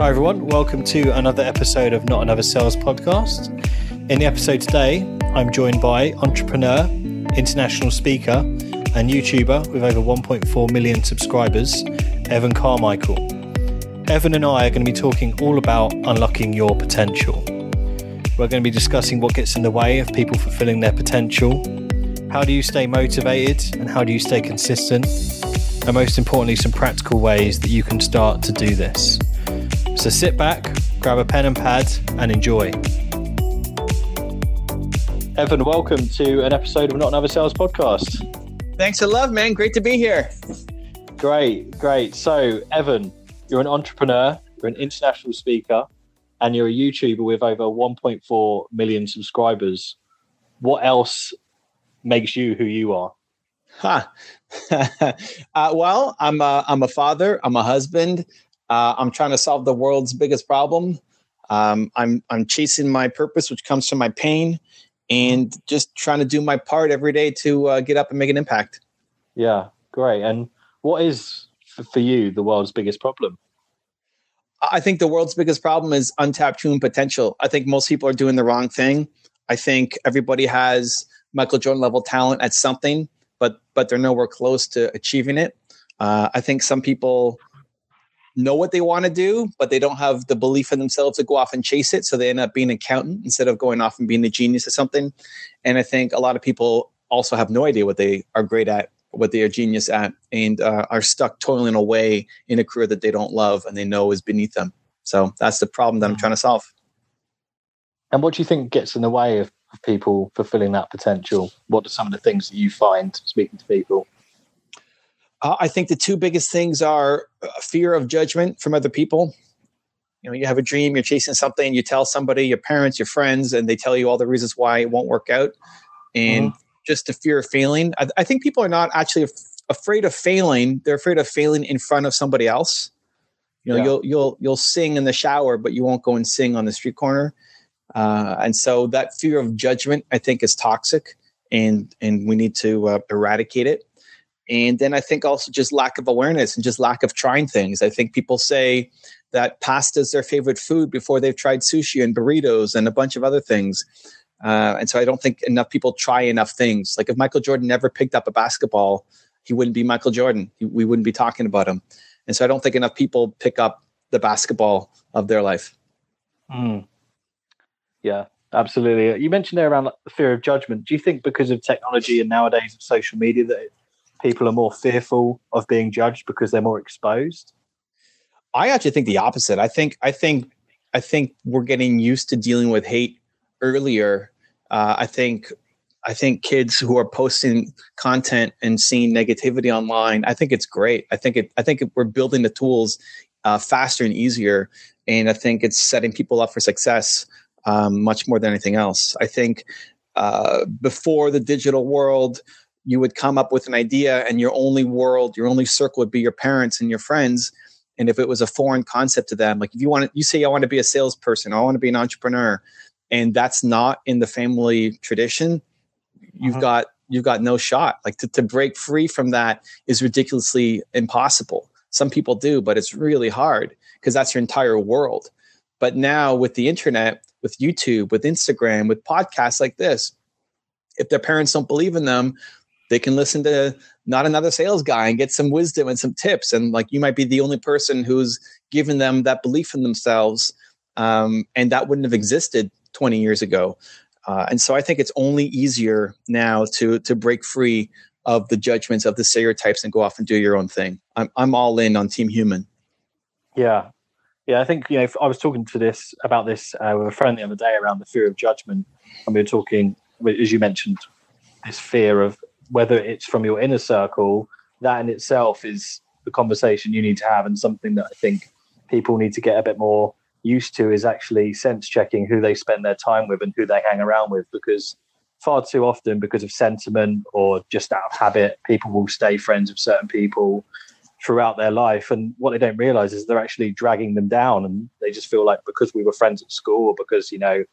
Hi, everyone. Welcome to another episode of Not Another Sales Podcast. In the episode today, I'm joined by entrepreneur, international speaker, and YouTuber with over 1.4 million subscribers, Evan Carmichael. Evan and I are going to be talking all about unlocking your potential. We're going to be discussing what gets in the way of people fulfilling their potential. How do you stay motivated and how do you stay consistent? And most importantly, some practical ways that you can start to do this. So sit back, grab a pen and pad, and enjoy. Evan, welcome to an episode of Not Another Sales Podcast. Thanks a lot, man. Great to be here. Great, great. So, Evan, you're an entrepreneur, you're an international speaker, and you're a YouTuber with over 1.4 million subscribers. What else makes you who you are? Huh. uh, well, I'm a, I'm a father, I'm a husband, uh, I'm trying to solve the world's biggest problem. Um, I'm I'm chasing my purpose, which comes from my pain, and just trying to do my part every day to uh, get up and make an impact. Yeah, great. And what is for you the world's biggest problem? I think the world's biggest problem is untapped human potential. I think most people are doing the wrong thing. I think everybody has Michael Jordan level talent at something, but but they're nowhere close to achieving it. Uh, I think some people know what they want to do, but they don't have the belief in themselves to go off and chase it. So they end up being an accountant instead of going off and being a genius at something. And I think a lot of people also have no idea what they are great at, what they are genius at, and uh, are stuck toiling away in a career that they don't love and they know is beneath them. So that's the problem that I'm trying to solve. And what do you think gets in the way of people fulfilling that potential? What are some of the things that you find speaking to people? Uh, I think the two biggest things are uh, fear of judgment from other people. You know, you have a dream, you're chasing something, you tell somebody, your parents, your friends, and they tell you all the reasons why it won't work out. And mm-hmm. just the fear of failing. I, I think people are not actually af- afraid of failing. They're afraid of failing in front of somebody else. You know, yeah. you'll you'll you'll sing in the shower, but you won't go and sing on the street corner. Uh, and so that fear of judgment, I think, is toxic, and and we need to uh, eradicate it. And then I think also just lack of awareness and just lack of trying things. I think people say that pasta is their favorite food before they've tried sushi and burritos and a bunch of other things. Uh, and so I don't think enough people try enough things. Like if Michael Jordan never picked up a basketball, he wouldn't be Michael Jordan. He, we wouldn't be talking about him. And so I don't think enough people pick up the basketball of their life. Mm. Yeah, absolutely. You mentioned there around the fear of judgment. Do you think because of technology and nowadays of social media that people are more fearful of being judged because they're more exposed? I actually think the opposite. I think I think I think we're getting used to dealing with hate earlier. Uh, I think I think kids who are posting content and seeing negativity online, I think it's great. I think it. I think we're building the tools uh, faster and easier, and I think it's setting people up for success um, much more than anything else. I think uh, before the digital world, you would come up with an idea and your only world your only circle would be your parents and your friends. And if it was a foreign concept to them like if you want to you say i want to be a salesperson. I want to be an entrepreneur. And that's not in the family tradition. You've uh-huh. got you've got no shot. Like to, to break free from that is ridiculously impossible. Some people do but it's really hard because that's your entire world. But now with the internet with youtube with instagram with podcasts like this if their parents don't believe in them they can listen to not another sales guy and get some wisdom and some tips. And like you might be the only person who's given them that belief in themselves um, and that wouldn't have existed 20 years ago. Uh, and so i think it's only easier now to to break free of the judgments of the stereotypes and go off and do your own thing. I'm, I'm all in on team human. Yeah. Yeah i think you know i was talking to this about this uh, with a friend the other day around the fear of judgment and we were talking as you mentioned this fear of whether it's from your inner circle, that in itself is the conversation you need to have, and something that I think people need to get a bit more used to is actually sense checking who they spend their time with and who they hang around with because far too often because of sentiment or just out of habit people will stay friends with certain people throughout their life. And what they don't realize is they're actually dragging them down and they just feel like because we were friends at school or because you know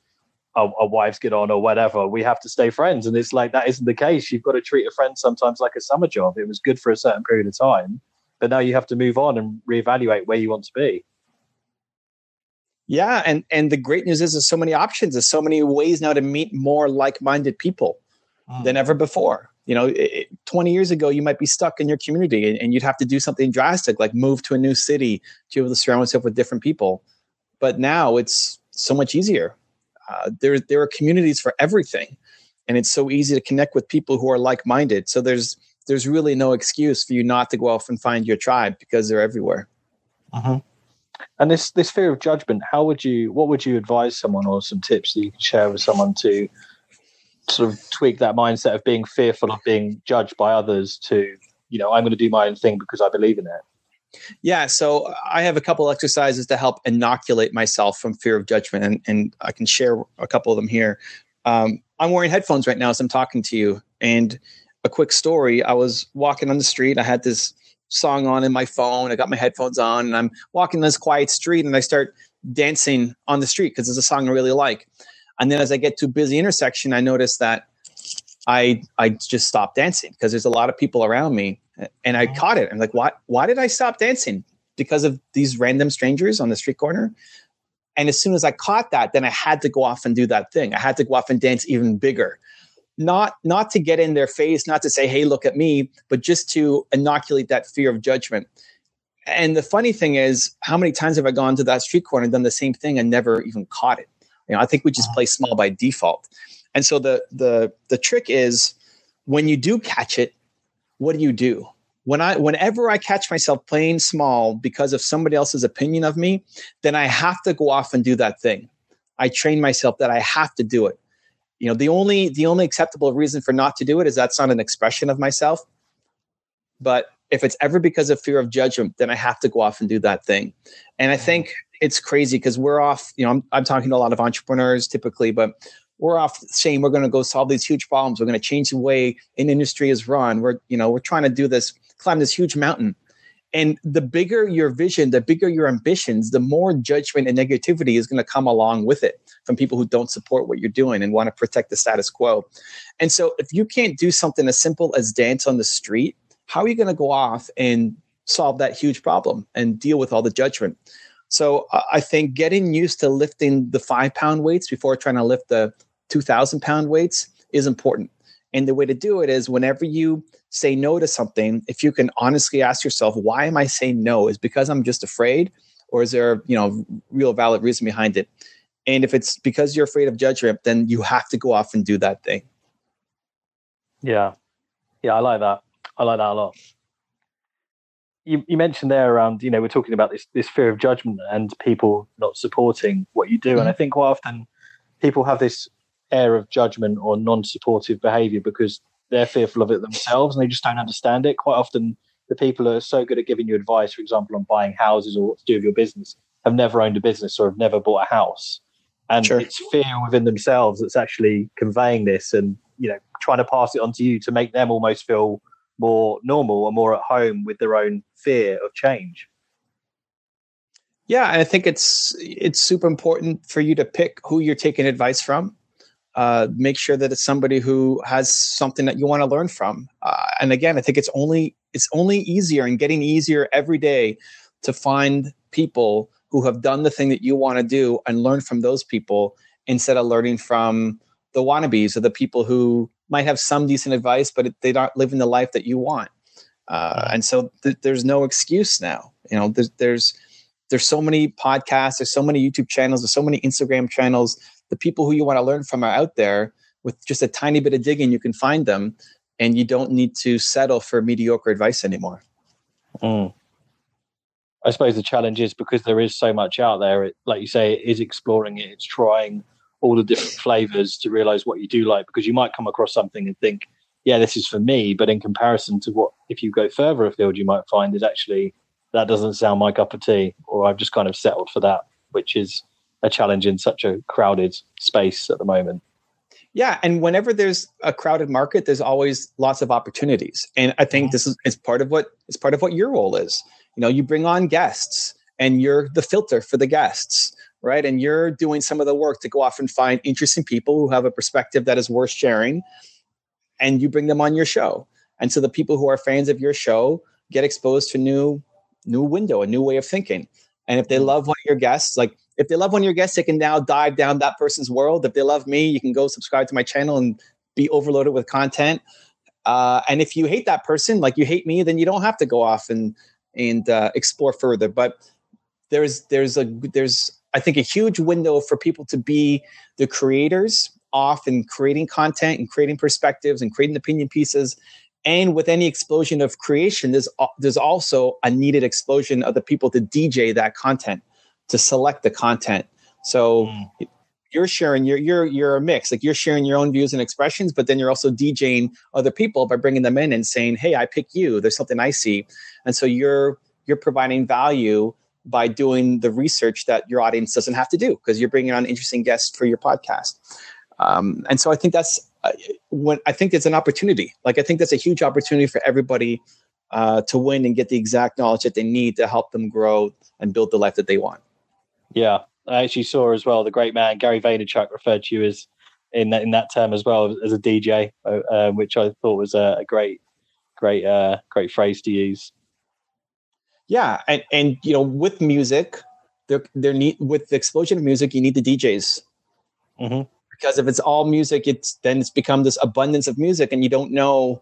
our, our, wives get on or whatever, we have to stay friends. And it's like that isn't the case. You've got to treat a friend sometimes like a summer job. It was good for a certain period of time, but now you have to move on and reevaluate where you want to be. Yeah, and and the great news is there's so many options. There's so many ways now to meet more like-minded people mm. than ever before. You know, it, 20 years ago, you might be stuck in your community and, and, you'd have to do something drastic, like move to a new city to be able to surround yourself with different people. But now it's so much easier. Uh, there, there are communities for everything, and it's so easy to connect with people who are like-minded. So there's there's really no excuse for you not to go off and find your tribe because they're everywhere. Uh-huh. And this this fear of judgment, how would you what would you advise someone or some tips that you can share with someone to sort of tweak that mindset of being fearful of being judged by others to, you know, I'm going to do my own thing because I believe in it? Yeah, so I have a couple exercises to help inoculate myself from fear of judgment, and, and I can share a couple of them here. Um, I'm wearing headphones right now as I'm talking to you, and a quick story. I was walking on the street. I had this song on in my phone. I got my headphones on, and I'm walking this quiet street, and I start dancing on the street because it's a song I really like. And then as I get to a busy intersection, I notice that I I just stopped dancing because there's a lot of people around me, and I caught it. I'm like, why why did I stop dancing? Because of these random strangers on the street corner. And as soon as I caught that, then I had to go off and do that thing. I had to go off and dance even bigger. Not not to get in their face, not to say, "Hey, look at me," but just to inoculate that fear of judgment. And the funny thing is, how many times have I gone to that street corner and done the same thing and never even caught it? You know, I think we just play small by default. And so the the the trick is when you do catch it, what do you do? When I whenever I catch myself playing small because of somebody else's opinion of me, then I have to go off and do that thing. I train myself that I have to do it. You know, the only the only acceptable reason for not to do it is that's not an expression of myself. But if it's ever because of fear of judgment, then I have to go off and do that thing. And I mm-hmm. think it's crazy because we're off, you know, I'm, I'm talking to a lot of entrepreneurs typically, but we're off saying we're going to go solve these huge problems. We're going to change the way an industry is run. We're, you know, we're trying to do this, climb this huge mountain. And the bigger your vision, the bigger your ambitions, the more judgment and negativity is going to come along with it from people who don't support what you're doing and want to protect the status quo. And so if you can't do something as simple as dance on the street, how are you going to go off and solve that huge problem and deal with all the judgment? So I think getting used to lifting the five pound weights before trying to lift the 2000 pound weights is important. And the way to do it is whenever you say no to something, if you can honestly ask yourself, why am I saying no? Is because I'm just afraid? Or is there, you know, real valid reason behind it? And if it's because you're afraid of judgment, then you have to go off and do that thing. Yeah. Yeah, I like that. I like that a lot you, you mentioned there around, you know, we're talking about this this fear of judgment and people not supporting what you do. Mm-hmm. And I think quite often people have this air of judgment or non-supportive behavior because they're fearful of it themselves and they just don't understand it. Quite often the people who are so good at giving you advice, for example, on buying houses or what to do with your business, have never owned a business or have never bought a house. And sure. it's fear within themselves that's actually conveying this and, you know, trying to pass it on to you to make them almost feel more normal or more at home with their own fear of change. Yeah, I think it's it's super important for you to pick who you're taking advice from. Uh, make sure that it's somebody who has something that you want to learn from. Uh, and again, I think it's only it's only easier and getting easier every day to find people who have done the thing that you want to do and learn from those people instead of learning from the wannabes or the people who might have some decent advice, but they aren't living the life that you want. Uh, and so th- there's no excuse now. You know, there's, there's there's so many podcasts, there's so many YouTube channels, there's so many Instagram channels. The people who you want to learn from are out there. With just a tiny bit of digging, you can find them, and you don't need to settle for mediocre advice anymore. Mm. I suppose the challenge is because there is so much out there. It, like you say, it is exploring it. It's trying all the different flavors to realize what you do like because you might come across something and think yeah this is for me but in comparison to what if you go further afield you might find is actually that doesn't sound my cup of tea or i've just kind of settled for that which is a challenge in such a crowded space at the moment yeah and whenever there's a crowded market there's always lots of opportunities and i think this is, is part of what is part of what your role is you know you bring on guests and you're the filter for the guests right? And you're doing some of the work to go off and find interesting people who have a perspective that is worth sharing, and you bring them on your show. And so the people who are fans of your show get exposed to new new window, a new way of thinking. And if they mm. love one of your guests, like if they love one of your guests, they can now dive down that person's world. If they love me, you can go subscribe to my channel and be overloaded with content. Uh, and if you hate that person, like you hate me, then you don't have to go off and and uh, explore further. But there's there's a there's I think a huge window for people to be the creators off and creating content and creating perspectives and creating opinion pieces. And with any explosion of creation, there's there's also a needed explosion of the people to DJ that content, to select the content. So mm. you're sharing you're you're you're a mix. Like you're sharing your own views and expressions, but then you're also DJing other people by bringing them in and saying, "Hey, I pick you. There's something I see," and so you're you're providing value by doing the research that your audience doesn't have to do because you're bringing on interesting guests for your podcast. Um, and so I think that's uh, when I think it's an opportunity. Like I think that's a huge opportunity for everybody uh, to win and get the exact knowledge that they need to help them grow and build the life that they want. Yeah, I actually saw as well the great man Gary Vaynerchuk referred to you as in that in that term as well as a DJ, uh, uh, which I thought was a, a great, great, uh, great phrase to use. Yeah, and and you know, with music, there there need with the explosion of music, you need the DJs. Mm-hmm. Because if it's all music, it's then it's become this abundance of music, and you don't know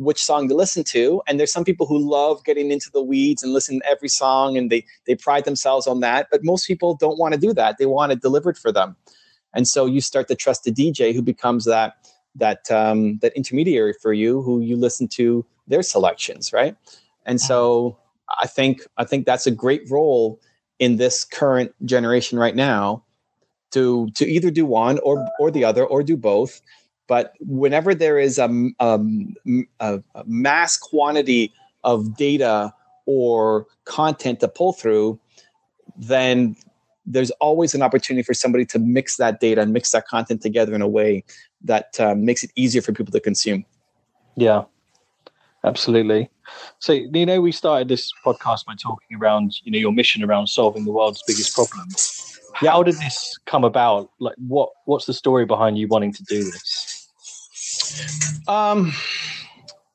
which song to listen to. And there's some people who love getting into the weeds and listen to every song, and they they pride themselves on that. But most people don't want to do that; they want it delivered for them. And so you start to trust the DJ, who becomes that that um, that intermediary for you, who you listen to their selections, right? And so I think I think that's a great role in this current generation right now to to either do one or or the other or do both. But whenever there is a, a, a mass quantity of data or content to pull through, then there's always an opportunity for somebody to mix that data and mix that content together in a way that uh, makes it easier for people to consume. Yeah, absolutely. So you know, we started this podcast by talking around you know your mission around solving the world's biggest problems. Yeah. How did this come about? Like, what what's the story behind you wanting to do this? Um,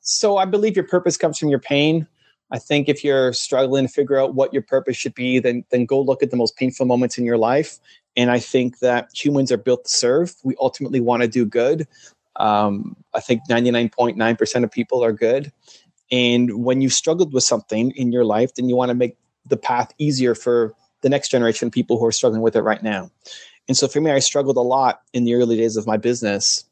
so I believe your purpose comes from your pain. I think if you're struggling to figure out what your purpose should be, then then go look at the most painful moments in your life. And I think that humans are built to serve. We ultimately want to do good. Um, I think 99.9% of people are good. And when you struggled with something in your life, then you want to make the path easier for the next generation of people who are struggling with it right now. And so for me, I struggled a lot in the early days of my business.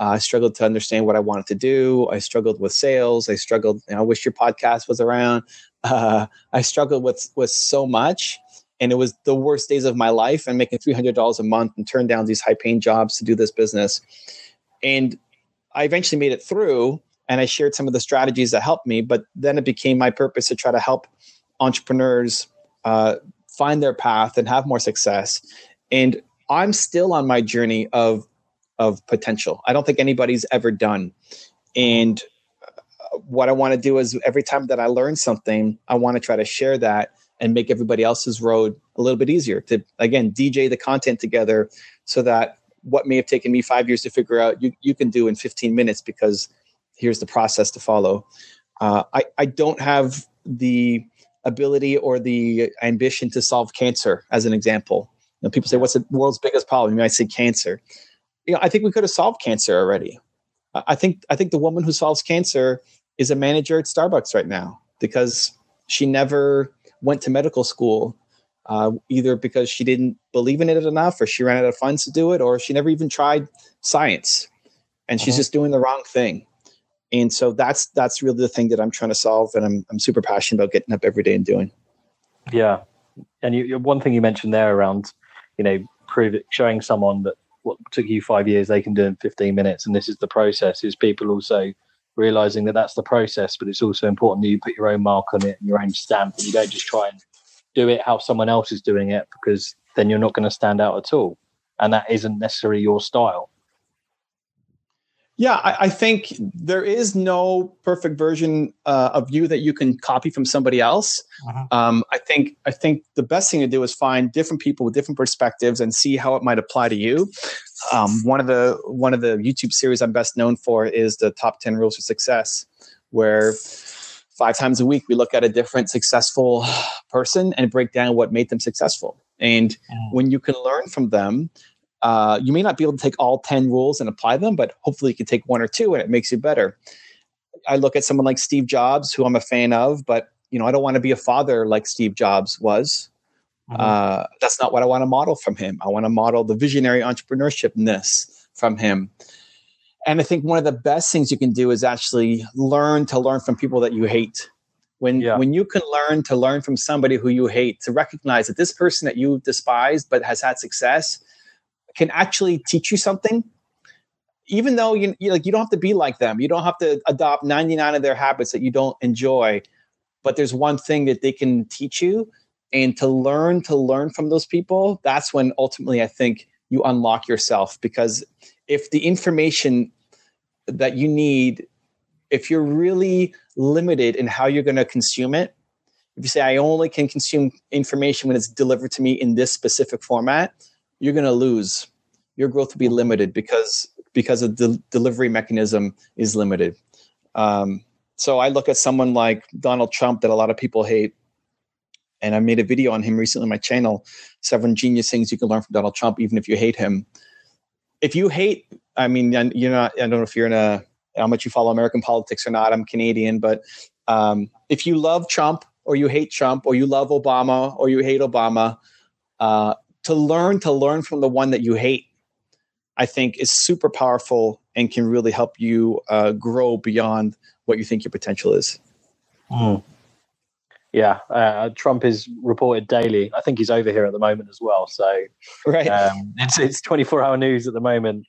Uh, I struggled to understand what I wanted to do. I struggled with sales. I struggled. You know, I wish your podcast was around. Uh, I struggled with with so much, and it was the worst days of my life. And making three hundred dollars a month and turned down these high paying jobs to do this business. And I eventually made it through and I shared some of the strategies that helped me. But then it became my purpose to try to help entrepreneurs uh, find their path and have more success. And I'm still on my journey of of potential. I don't think anybody's ever done. And uh, what I want to do is every time that I learn something, I want to try to share that and make everybody else's road a little bit easier to again DJ the content together so that what may have taken me five years to figure out you, you can do in 15 minutes because here's the process to follow. Uh, I, I don't have the ability or the ambition to solve cancer, as an example. You know, people say, "What's the world's biggest problem?" You might say cancer. You know, I think we could have solved cancer already. I think I think the woman who solves cancer is a manager at Starbucks right now because she never went to medical school, uh, either because she didn't believe in it enough, or she ran out of funds to do it, or she never even tried science, and she's uh-huh. just doing the wrong thing and so that's that's really the thing that i'm trying to solve and i'm, I'm super passionate about getting up every day and doing yeah and you, one thing you mentioned there around you know prove it, showing someone that what took you five years they can do in 15 minutes. And this is the process is people also realizing that that's the process but it's also important that you put your own mark on it and your own stamp and you don't just try and do it how someone else is doing it because then you're not going to stand out at all. And that isn't necessarily your style yeah, I, I, think there is no perfect version uh, of you that you can copy from somebody else. Uh-huh. Um, I think I think the best thing to do is find different people with different perspectives and see how it might apply to you. Um, one of the one of the YouTube series I'm best known for is the top ten rules for success, where five times a week we look at a different successful person and break down what made them successful and mm. when you can learn from them uh, you may not be able to take all 10 rules and apply them but hopefully you can take one or two and it makes you better i look at someone like steve jobs who i'm a fan of but you know i don't want to be a father like steve jobs was mm-hmm. uh, that's not what i want to model from him i want to model the visionary entrepreneurshipness from him and I think one of the best things you can do is actually learn to learn from people that you hate. When yeah. when you can learn to learn from somebody who you hate, to recognize that this person that you despise but has had success can actually teach you something. Even though you, you like you don't have to be like them. You don't have to adopt 99 of their habits that you don't enjoy, but there's one thing that they can teach you and to learn to learn from those people, that's when ultimately I think you unlock yourself because if the information that you need, if you're really limited in how you're going to consume it, if you say, I only can consume information when it's delivered to me in this specific format, you're going to lose. Your growth will be limited because because the delivery mechanism is limited. Um, so I look at someone like Donald Trump that a lot of people hate, and I made a video on him recently on my channel. Seven genius things you can learn from Donald Trump, even if you hate him if you hate, I mean, you're not. I don't know if you're in a how much you follow American politics or not. I'm Canadian, but um, if you love Trump or you hate Trump or you love Obama or you hate Obama, uh, to learn to learn from the one that you hate, I think is super powerful and can really help you uh, grow beyond what you think your potential is. Mm. Yeah, uh, Trump is reported daily. I think he's over here at the moment as well. So, right, um, it's it's twenty four hour news at the moment.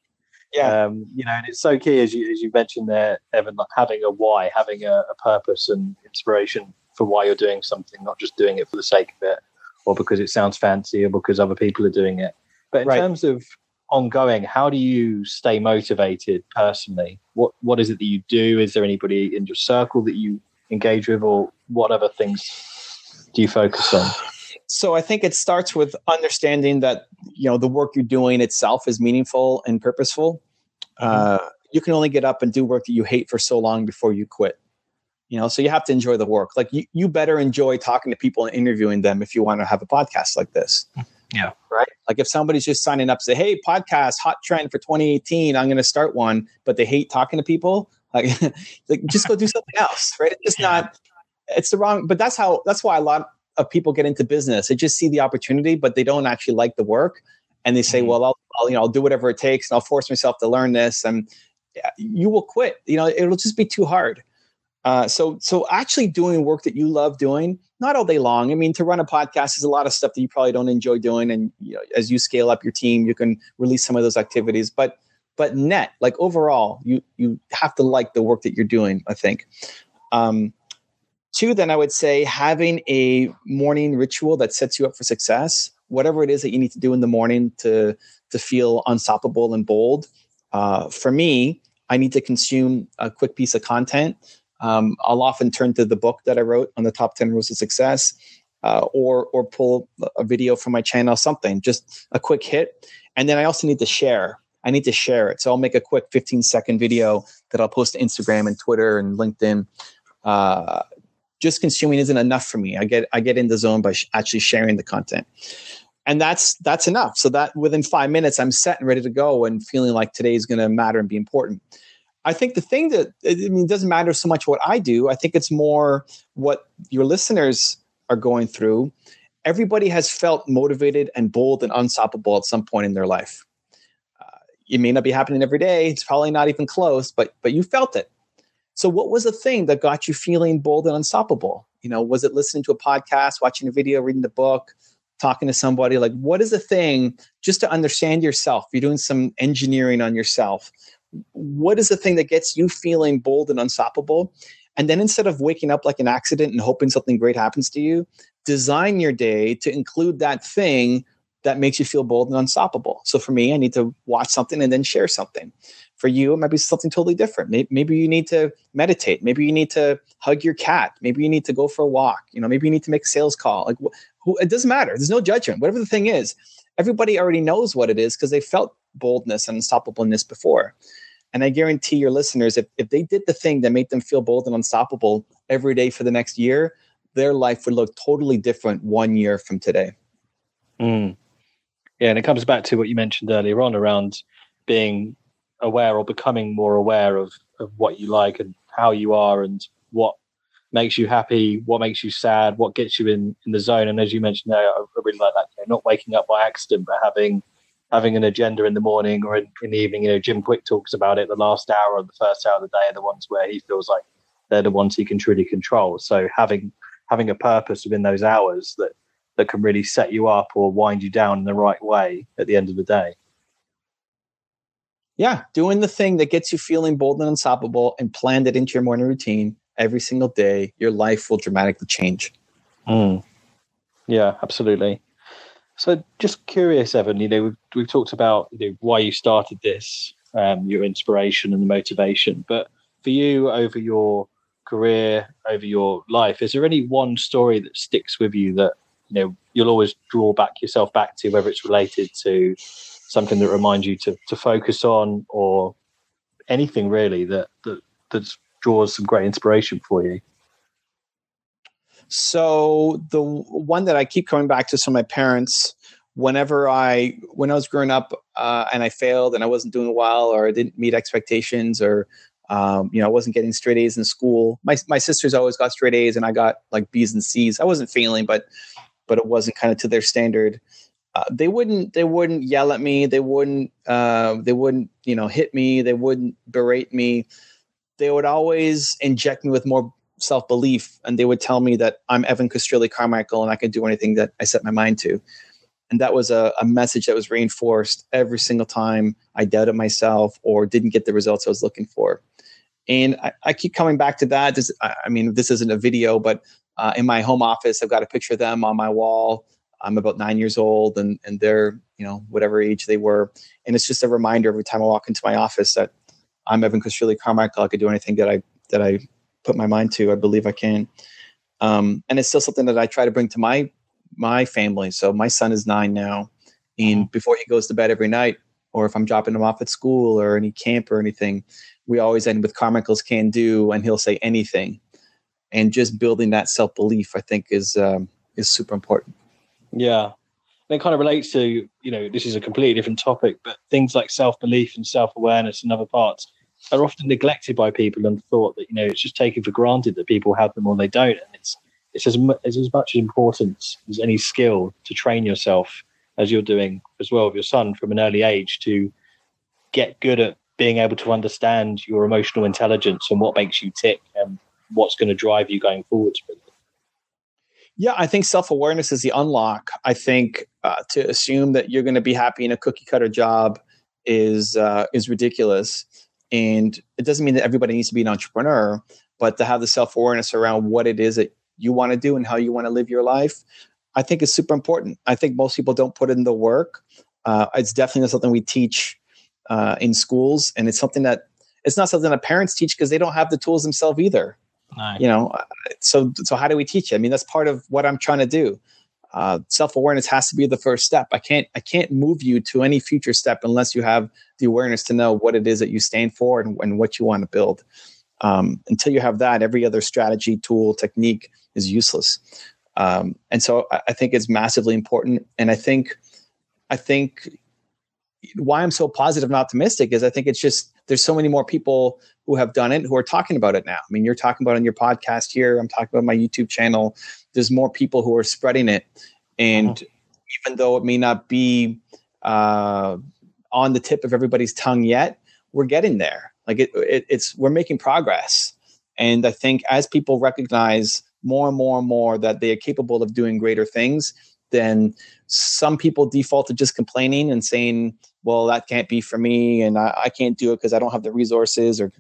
Yeah, um, you know, and it's so key as you as you mentioned there, Evan, like having a why, having a, a, purpose and inspiration for why you're doing something, not just doing it for the sake of it, or because it sounds fancy, or because other people are doing it. But in right. terms of ongoing, how do you stay motivated personally? What what is it that you do? Is there anybody in your circle that you engage with, or what other things do you focus on? So I think it starts with understanding that you know the work you're doing itself is meaningful and purposeful. Mm-hmm. Uh, you can only get up and do work that you hate for so long before you quit. You know, so you have to enjoy the work. Like you, you better enjoy talking to people and interviewing them if you want to have a podcast like this. Yeah. Right. Like if somebody's just signing up, say, "Hey, podcast, hot trend for 2018. I'm going to start one," but they hate talking to people. Like, like just go do something else, right? It's just not. It's the wrong. But that's how. That's why a lot of people get into business. They just see the opportunity, but they don't actually like the work, and they say, mm-hmm. "Well, I'll, I'll, you know, I'll do whatever it takes, and I'll force myself to learn this." And you will quit. You know, it'll just be too hard. Uh, so, so actually doing work that you love doing, not all day long. I mean, to run a podcast is a lot of stuff that you probably don't enjoy doing, and you know, as you scale up your team, you can release some of those activities. But but net like overall you you have to like the work that you're doing i think um, two then i would say having a morning ritual that sets you up for success whatever it is that you need to do in the morning to to feel unstoppable and bold uh, for me i need to consume a quick piece of content um, i'll often turn to the book that i wrote on the top 10 rules of success uh, or or pull a video from my channel something just a quick hit and then i also need to share I need to share it. So I'll make a quick 15 second video that I'll post to Instagram and Twitter and LinkedIn. Uh, just consuming isn't enough for me. I get I get in the zone by sh- actually sharing the content, and that's that's enough. So that within five minutes, I'm set and ready to go and feeling like today is going to matter and be important. I think the thing that I mean doesn't matter so much what I do. I think it's more what your listeners are going through. Everybody has felt motivated and bold and unstoppable at some point in their life uh, it may not be happening every day. It's probably not even close, but but you felt it. So what was the thing that got you feeling bold and unstoppable? You know, was it listening to a podcast, watching a video, reading the book, talking to somebody? Like what is the thing just to understand yourself? You're doing some engineering on yourself. What is the thing that gets you feeling bold and unstoppable? And then instead of waking up like an accident and hoping something great happens to you, design your day to include that thing that makes you feel bold and unstoppable. So for me, I need to watch something and then share something. For you, it might be something totally different. Maybe you need to meditate. Maybe you need to hug your cat. Maybe you need to go for a walk. You know, maybe you need to make a sales call. Like, who, it doesn't matter. There's no judgment. Whatever the thing is, everybody already knows what it is because they felt boldness and unstoppableness before. And I guarantee your listeners, if, if they did the thing that made them feel bold and unstoppable every day for the next year, their life would look totally different one year from today. Mm. Yeah, and it comes back to what you mentioned earlier on around being aware or becoming more aware of, of what you like and how you are and what makes you happy, what makes you sad, what gets you in, in the zone. And as you mentioned I really like that. You know, not waking up by accident, but having having an agenda in the morning or in, in, the evening. You know, Jim Kwik talks about it. The last hour or the first hour of the day are the ones where he feels like they're the ones he can truly control. So having having a purpose within those hours that that can really set you up or wind you down in the right way at the end of the day. Yeah, doing the thing that gets you feeling bold and unstoppable and planned it into your morning routine every single day, your life will dramatically change. Mm. Yeah, absolutely. So, just curious, Evan. You know, we've, we've talked about you know, why you started this, um, your inspiration and the motivation. But for you, over your career, over your life, is there any one story that sticks with you that you know you'll always draw back yourself back to, whether it's related to something that reminds you to to focus on, or anything really that that that's draws some great inspiration for you? So the one that I keep coming back to from my parents, whenever I when I was growing up uh, and I failed and I wasn't doing well or I didn't meet expectations or um, you know I wasn't getting straight A's in school. My my sisters always got straight A's and I got like B's and C's. I wasn't failing, but but it wasn't kind of to their standard. Uh, they wouldn't they wouldn't yell at me. They wouldn't uh, they wouldn't you know hit me. They wouldn't berate me they would always inject me with more self belief, and they would tell me that I'm Evan Castrilli Carmichael and I can do anything that I set my mind to. And that was a, a message that was reinforced every single time I doubted myself or didn't get the results I was looking for. And I, I keep coming back to that. This, I mean, this isn't a video, but uh, in my home office, I've got a picture of them on my wall. I'm about nine years old, and and they're you know whatever age they were, and it's just a reminder every time I walk into my office that I'm Evan Castrilli Carmichael. I could do anything that I that I put my mind to. I believe I can. Um, and it's still something that I try to bring to my my family. So my son is nine now, and mm-hmm. before he goes to bed every night, or if I'm dropping him off at school or any camp or anything, we always end with Carmichael's can do, and he'll say anything. And just building that self belief, I think, is um, is super important. Yeah, and it kind of relates to you know this is a completely different topic, but things like self belief and self awareness and other parts are often neglected by people and thought that you know it's just taken for granted that people have them or they don't, and it's it's as, it's as much importance as any skill to train yourself as you're doing as well with your son from an early age to get good at being able to understand your emotional intelligence and what makes you tick and what's going to drive you going forward. Yeah, I think self awareness is the unlock. I think uh, to assume that you're going to be happy in a cookie cutter job is uh, is ridiculous, and it doesn't mean that everybody needs to be an entrepreneur. But to have the self awareness around what it is that you want to do and how you want to live your life, I think is super important. I think most people don't put in the work. Uh, it's definitely something we teach uh, in schools, and it's something that it's not something that parents teach because they don't have the tools themselves either. You know, uh, so so how do we teach it? I mean, that's part of what I'm trying to do. Uh, Self awareness has to be the first step. I can't I can't move you to any future step unless you have the awareness to know what it is that you stand for and, and what you want to build. Um, until you have that, every other strategy, tool, technique is useless. Um, and so I, I think it's massively important. And I think I think why I'm so positive and optimistic is I think it's just there's so many more people who have done it who are talking about it now. I mean, you're talking about on your podcast here. I'm talking about my YouTube channel. There's more people who are spreading it, and uh-huh. even though it may not be uh, on the tip of everybody's tongue yet, we're getting there. Like it, it, it's we're making progress, and I think as people recognize more and more and more that they are capable of doing greater things, then some people default to just complaining and saying, well, that can't be for me and I, I can't do it because I don't have the resources or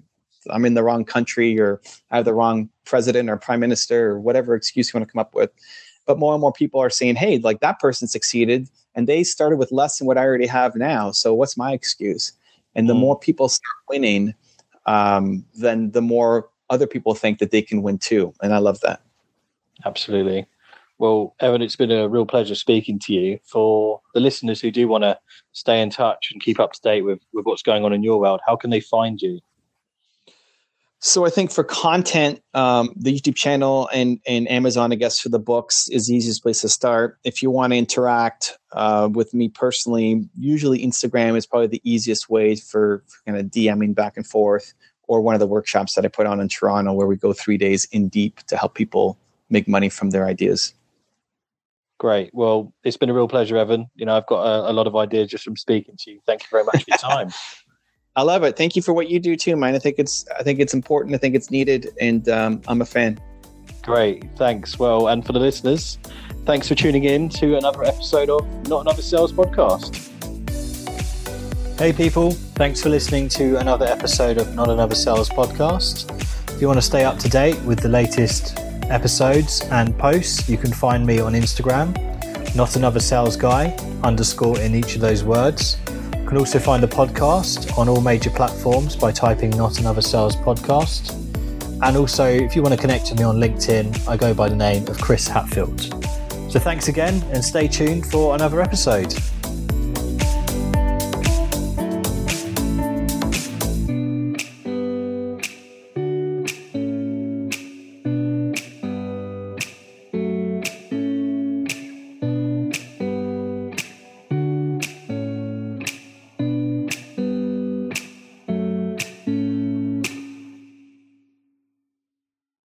I'm in the wrong country or I have the wrong president or prime minister or whatever excuse you want to come up with. But more and more people are saying, hey, like that person succeeded and they started with less than what I already have now. So what's my excuse? And the mm. more people start winning, um, then the more other people think that they can win too. And I love that. Absolutely. Well, Evan, it's been a real pleasure speaking to you. For the listeners who do want to stay in touch and keep up to date with, with what's going on in your world, how can they find you? So I think for content, um, the YouTube channel and, and Amazon, I guess, for the books is the easiest place to start. If you want to interact uh, with me personally, usually Instagram is probably the easiest way for, for kind of DMing back and forth, or one of the workshops that I put on in Toronto where we go three days in deep to help people make money from their ideas. Great. Well, it's been a real pleasure, Evan. You know, I've got a, a lot of ideas just from speaking to you. Thank you very much for your time. I love it. Thank you for what you do too, man. I think it's I think it's important. I think it's needed, and um, I'm a fan. Great, thanks. Well, and for the listeners, thanks for tuning in to another episode of Not Another Sales Podcast. Hey, people, thanks for listening to another episode of Not Another Sales Podcast. If you want to stay up to date with the latest episodes and posts, you can find me on Instagram, Not Another Sales Guy underscore in each of those words can also find the podcast on all major platforms by typing Not Another Sales Podcast. And also, if you want to connect to me on LinkedIn, I go by the name of Chris Hatfield. So thanks again and stay tuned for another episode.